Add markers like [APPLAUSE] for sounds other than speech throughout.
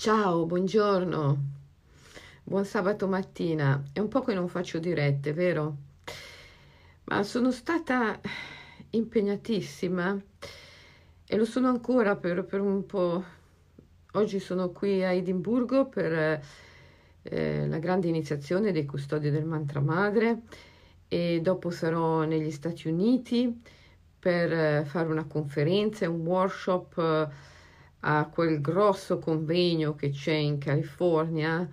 Ciao, buongiorno, buon sabato mattina. È un po' che non faccio dirette, vero? Ma sono stata impegnatissima e lo sono ancora per, per un po'. Oggi sono qui a Edimburgo per eh, la grande iniziazione dei custodi del mantra madre e dopo sarò negli Stati Uniti per eh, fare una conferenza un workshop. Eh, a quel grosso convegno che c'è in California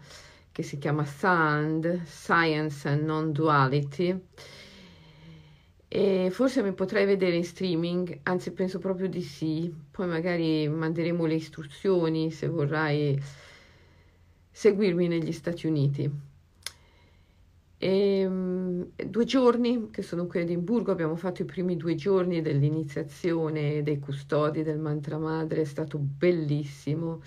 che si chiama SAND, Science and Non-Duality e forse mi potrei vedere in streaming, anzi penso proprio di sì, poi magari manderemo le istruzioni se vorrai seguirmi negli Stati Uniti. E, um, due giorni che sono qui a Edimburgo, abbiamo fatto i primi due giorni dell'iniziazione dei custodi del mantra madre, è stato bellissimo.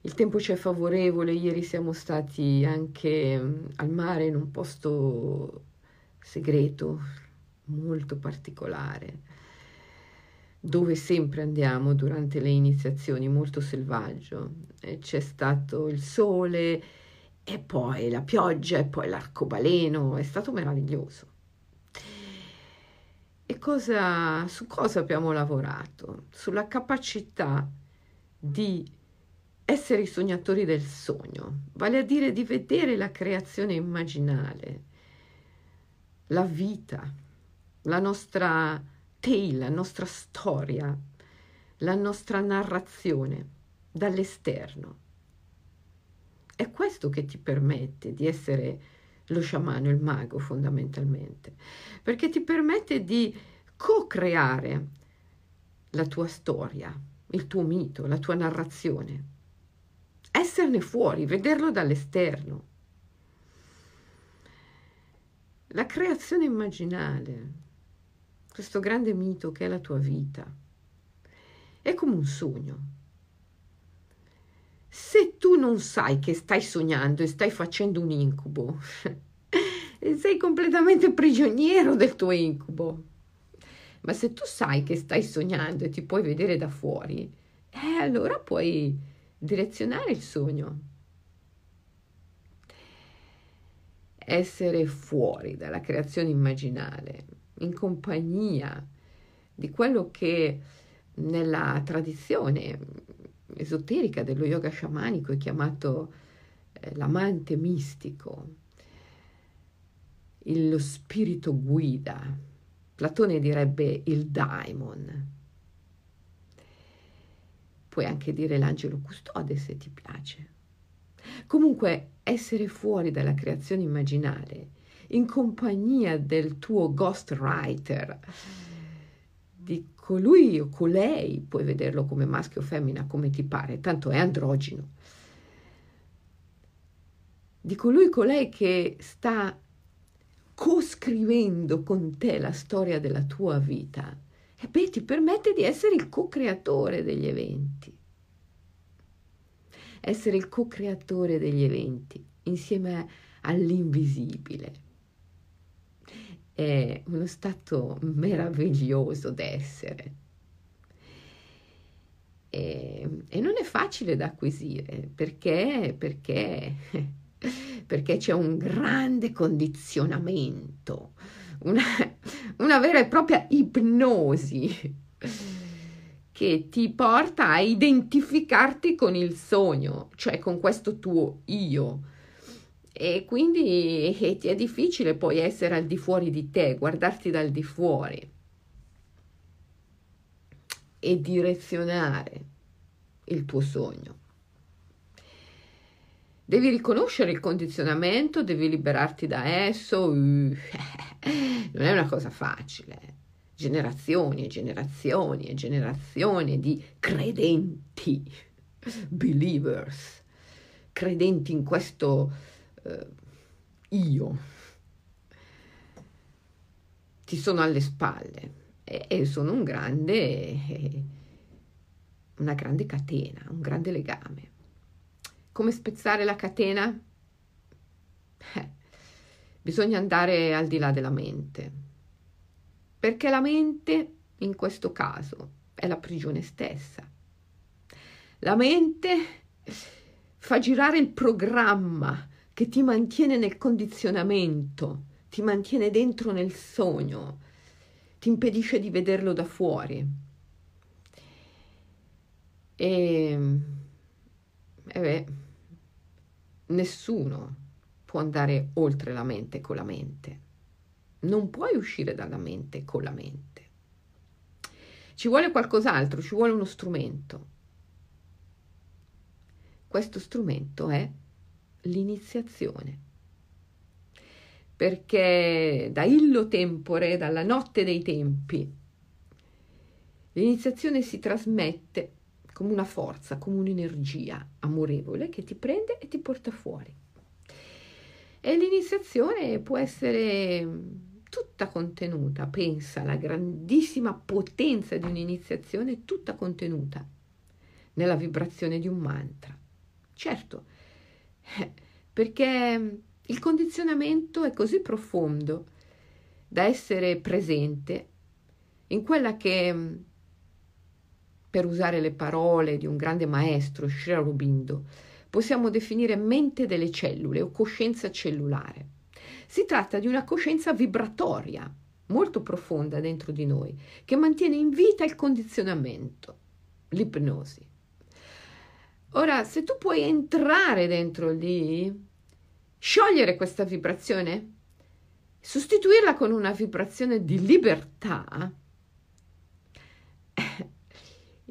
Il tempo ci è favorevole, ieri siamo stati anche um, al mare in un posto segreto, molto particolare, dove sempre andiamo durante le iniziazioni, molto selvaggio. C'è stato il sole e poi la pioggia e poi l'arcobaleno, è stato meraviglioso. E cosa, su cosa abbiamo lavorato? Sulla capacità di essere i sognatori del sogno, vale a dire di vedere la creazione immaginale, la vita, la nostra tale, la nostra storia, la nostra narrazione dall'esterno è questo che ti permette di essere lo sciamano, il mago fondamentalmente, perché ti permette di co-creare la tua storia, il tuo mito, la tua narrazione, esserne fuori, vederlo dall'esterno. La creazione immaginale, questo grande mito che è la tua vita, è come un sogno. Se tu non sai che stai sognando e stai facendo un incubo, [LAUGHS] sei completamente prigioniero del tuo incubo. Ma se tu sai che stai sognando e ti puoi vedere da fuori, eh, allora puoi direzionare il sogno. Essere fuori dalla creazione immaginale, in compagnia di quello che nella tradizione esoterica dello yoga sciamanico è chiamato eh, l'amante mistico, il, lo spirito guida. Platone direbbe il daimon. Puoi anche dire l'angelo custode se ti piace. Comunque, essere fuori dalla creazione immaginale, in compagnia del tuo ghostwriter, di colui o colei, puoi vederlo come maschio o femmina, come ti pare, tanto è androgino, di colui colei che sta coscrivendo con te la storia della tua vita, e beh, ti permette di essere il co-creatore degli eventi. Essere il co-creatore degli eventi insieme all'invisibile è uno stato meraviglioso d'essere. E, e non è facile da acquisire perché, perché, [LAUGHS] perché c'è un grande condizionamento, una, una vera e propria ipnosi che ti porta a identificarti con il sogno, cioè con questo tuo io e quindi eh, ti è difficile poi essere al di fuori di te, guardarti dal di fuori e direzionare il tuo sogno. Devi riconoscere il condizionamento, devi liberarti da esso, [LAUGHS] non è una cosa facile. Generazioni e generazioni e generazioni di credenti, believers, credenti in questo eh, io ti sono alle spalle e, e sono un grande, una grande catena, un grande legame. Come spezzare la catena? Eh, bisogna andare al di là della mente, perché la mente in questo caso è la prigione stessa. La mente fa girare il programma che ti mantiene nel condizionamento, ti mantiene dentro nel sogno, ti impedisce di vederlo da fuori. E, e beh, nessuno può andare oltre la mente con la mente. Non puoi uscire dalla mente con la mente. Ci vuole qualcos'altro, ci vuole uno strumento. Questo strumento è l'iniziazione. Perché da illo tempore, dalla notte dei tempi, l'iniziazione si trasmette come una forza, come un'energia amorevole che ti prende e ti porta fuori. E l'iniziazione può essere tutta contenuta, pensa alla grandissima potenza di un'iniziazione, tutta contenuta nella vibrazione di un mantra. Certo, [LAUGHS] perché il condizionamento è così profondo da essere presente in quella che, per usare le parole di un grande maestro, Sri Aurobindo, possiamo definire mente delle cellule o coscienza cellulare. Si tratta di una coscienza vibratoria molto profonda dentro di noi che mantiene in vita il condizionamento, l'ipnosi. Ora, se tu puoi entrare dentro lì, sciogliere questa vibrazione, sostituirla con una vibrazione di libertà,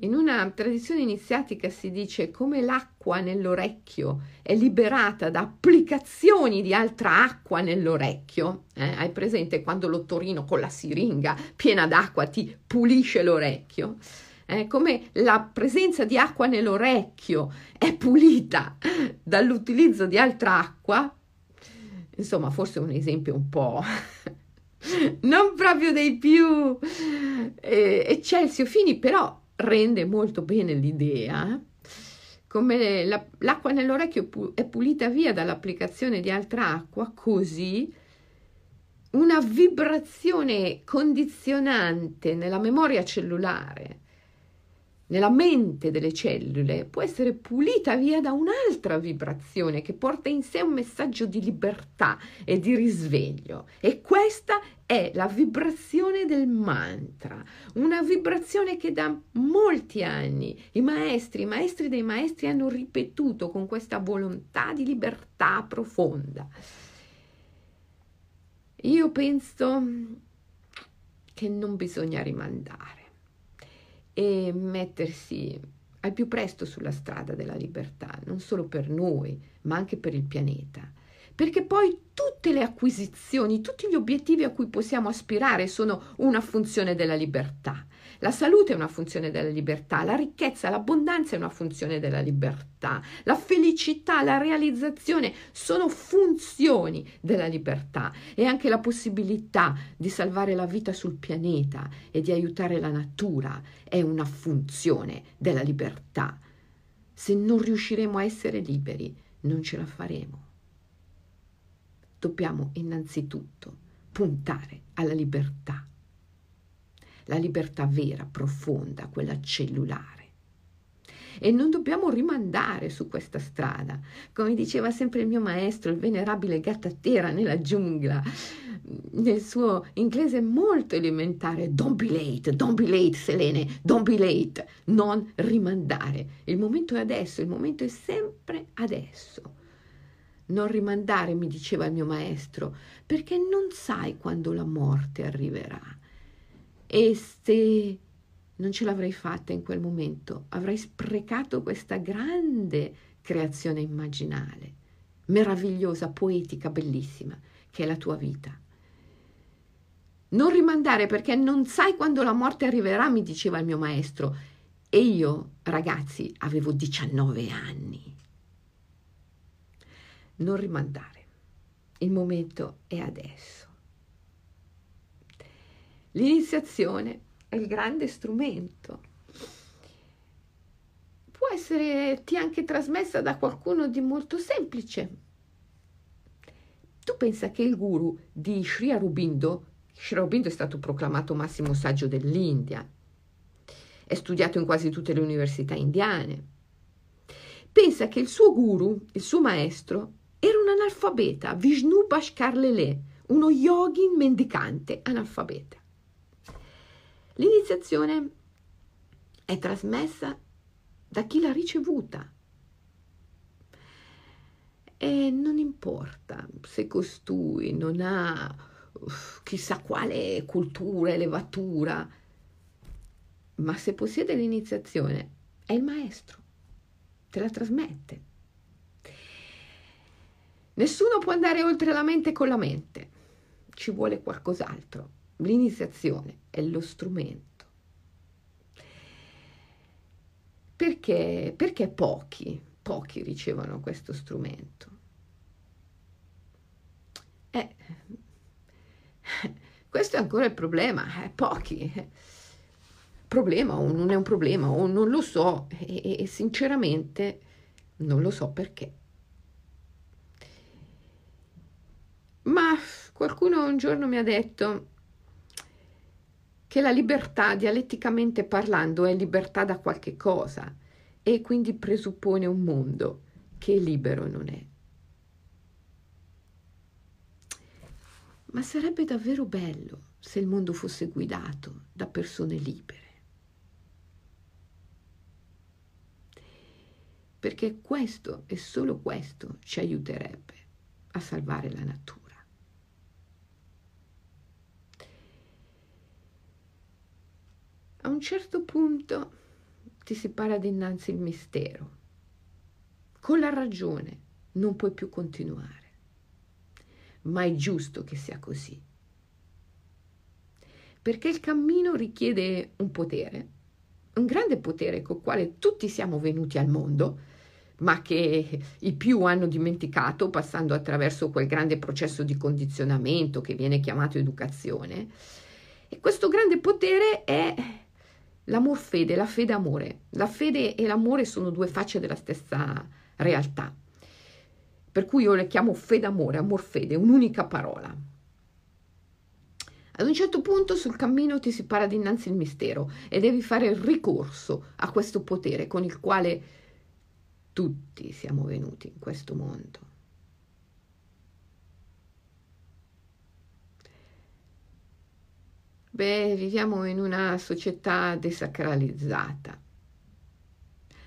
in una tradizione iniziatica si dice come l'acqua nell'orecchio è liberata da applicazioni di altra acqua nell'orecchio. Eh? Hai presente quando l'ottorino con la siringa piena d'acqua ti pulisce l'orecchio? Eh? Come la presenza di acqua nell'orecchio è pulita dall'utilizzo di altra acqua. Insomma, forse un esempio un po' [LAUGHS] non proprio dei più eh, eccelsi o fini, però rende molto bene l'idea come la, l'acqua nell'orecchio è pulita via dall'applicazione di altra acqua, così una vibrazione condizionante nella memoria cellulare nella mente delle cellule può essere pulita via da un'altra vibrazione che porta in sé un messaggio di libertà e di risveglio. E questa è la vibrazione del mantra, una vibrazione che da molti anni i maestri, i maestri dei maestri hanno ripetuto con questa volontà di libertà profonda. Io penso che non bisogna rimandare e mettersi al più presto sulla strada della libertà, non solo per noi, ma anche per il pianeta. Perché poi tutte le acquisizioni, tutti gli obiettivi a cui possiamo aspirare sono una funzione della libertà. La salute è una funzione della libertà, la ricchezza, l'abbondanza è una funzione della libertà, la felicità, la realizzazione sono funzioni della libertà e anche la possibilità di salvare la vita sul pianeta e di aiutare la natura è una funzione della libertà. Se non riusciremo a essere liberi, non ce la faremo. Dobbiamo innanzitutto puntare alla libertà la libertà vera, profonda, quella cellulare. E non dobbiamo rimandare su questa strada. Come diceva sempre il mio maestro, il venerabile Gattaterra nella giungla, nel suo inglese molto elementare, don't be late, don't be late Selene, don't be late, non rimandare. Il momento è adesso, il momento è sempre adesso. Non rimandare, mi diceva il mio maestro, perché non sai quando la morte arriverà e se non ce l'avrei fatta in quel momento, avrei sprecato questa grande creazione immaginale, meravigliosa, poetica, bellissima, che è la tua vita. Non rimandare perché non sai quando la morte arriverà, mi diceva il mio maestro. E io, ragazzi, avevo 19 anni. Non rimandare. Il momento è adesso. L'iniziazione è il grande strumento. Può esserti anche trasmessa da qualcuno di molto semplice. Tu pensa che il guru di Sri Aurobindo, Sri Aurobindo è stato proclamato massimo saggio dell'India, è studiato in quasi tutte le università indiane. pensa che il suo guru, il suo maestro, era un analfabeta, Vishnu Bhaskar Lele, uno yogin mendicante analfabeta. L'iniziazione è trasmessa da chi l'ha ricevuta. E non importa se costui non ha uff, chissà quale cultura, elevatura, ma se possiede l'iniziazione è il maestro, te la trasmette. Nessuno può andare oltre la mente con la mente, ci vuole qualcos'altro. L'iniziazione è lo strumento. Perché, perché pochi, pochi ricevono questo strumento? Eh, questo è ancora il problema, eh, pochi. Problema o non è un problema o non lo so e, e sinceramente non lo so perché. Ma qualcuno un giorno mi ha detto che la libertà, dialetticamente parlando, è libertà da qualche cosa e quindi presuppone un mondo che libero non è. Ma sarebbe davvero bello se il mondo fosse guidato da persone libere. Perché questo e solo questo ci aiuterebbe a salvare la natura. A un certo punto ti si para dinanzi il mistero. Con la ragione non puoi più continuare, ma è giusto che sia così. Perché il cammino richiede un potere, un grande potere col quale tutti siamo venuti al mondo, ma che i più hanno dimenticato passando attraverso quel grande processo di condizionamento che viene chiamato educazione. E questo grande potere è L'amor fede, la fede amore. La fede e l'amore sono due facce della stessa realtà. Per cui io le chiamo fede amore, amor fede, un'unica parola. Ad un certo punto sul cammino ti si para dinanzi il mistero e devi fare ricorso a questo potere con il quale tutti siamo venuti in questo mondo. Beh, viviamo in una società desacralizzata.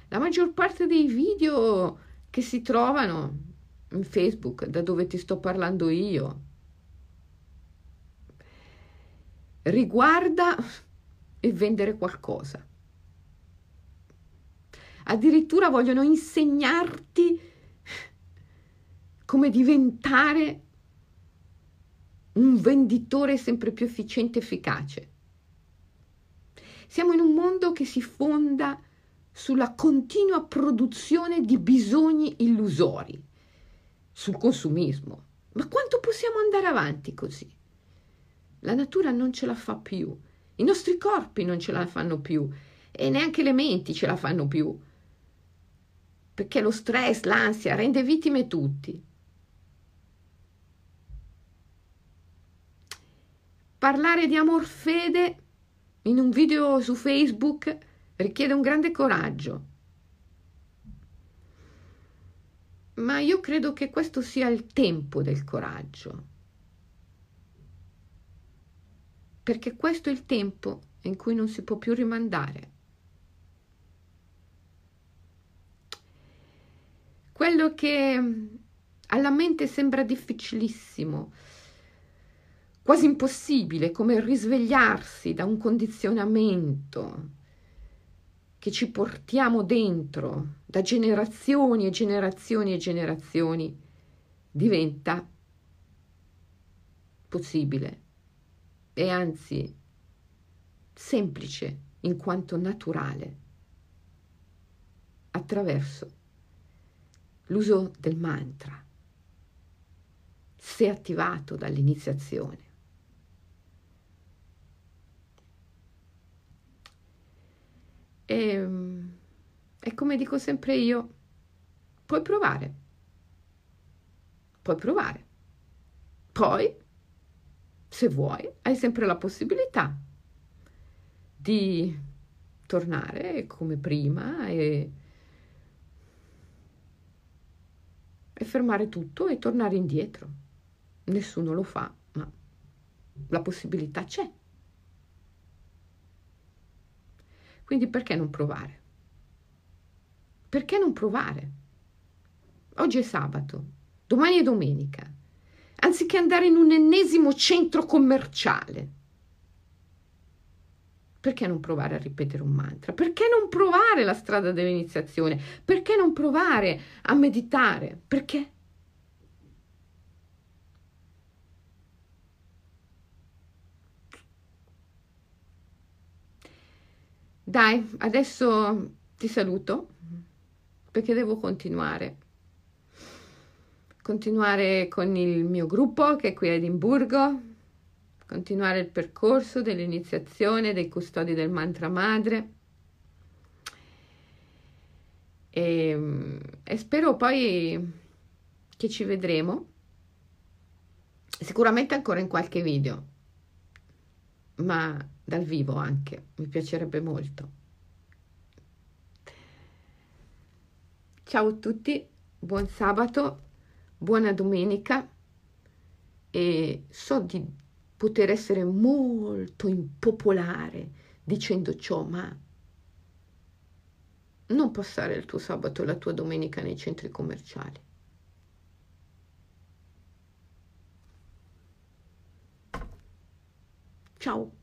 La maggior parte dei video che si trovano in Facebook, da dove ti sto parlando io, riguarda il vendere qualcosa. Addirittura vogliono insegnarti come diventare un venditore sempre più efficiente e efficace. Siamo in un mondo che si fonda sulla continua produzione di bisogni illusori, sul consumismo. Ma quanto possiamo andare avanti così? La natura non ce la fa più, i nostri corpi non ce la fanno più e neanche le menti ce la fanno più, perché lo stress, l'ansia rende vittime tutti. Parlare di amor fede in un video su Facebook richiede un grande coraggio. Ma io credo che questo sia il tempo del coraggio. Perché questo è il tempo in cui non si può più rimandare. Quello che alla mente sembra difficilissimo, quasi impossibile come risvegliarsi da un condizionamento che ci portiamo dentro da generazioni e generazioni e generazioni, diventa possibile e anzi semplice in quanto naturale attraverso l'uso del mantra se attivato dall'iniziazione. E, e come dico sempre io, puoi provare, puoi provare. Poi, se vuoi, hai sempre la possibilità di tornare come prima e e fermare tutto e tornare indietro. Nessuno lo fa, ma la possibilità c'è. Quindi perché non provare? Perché non provare? Oggi è sabato, domani è domenica. Anziché andare in un ennesimo centro commerciale, perché non provare a ripetere un mantra? Perché non provare la strada dell'iniziazione? Perché non provare a meditare? Perché? Dai, adesso ti saluto perché devo continuare. Continuare con il mio gruppo che è qui a Edimburgo, continuare il percorso dell'iniziazione dei custodi del mantra madre. E, e spero poi che ci vedremo. Sicuramente ancora in qualche video. Ma dal vivo anche mi piacerebbe molto ciao a tutti buon sabato buona domenica e so di poter essere molto impopolare dicendo ciò, ma non passare il tuo sabato e la tua domenica nei centri commerciali. Ciao.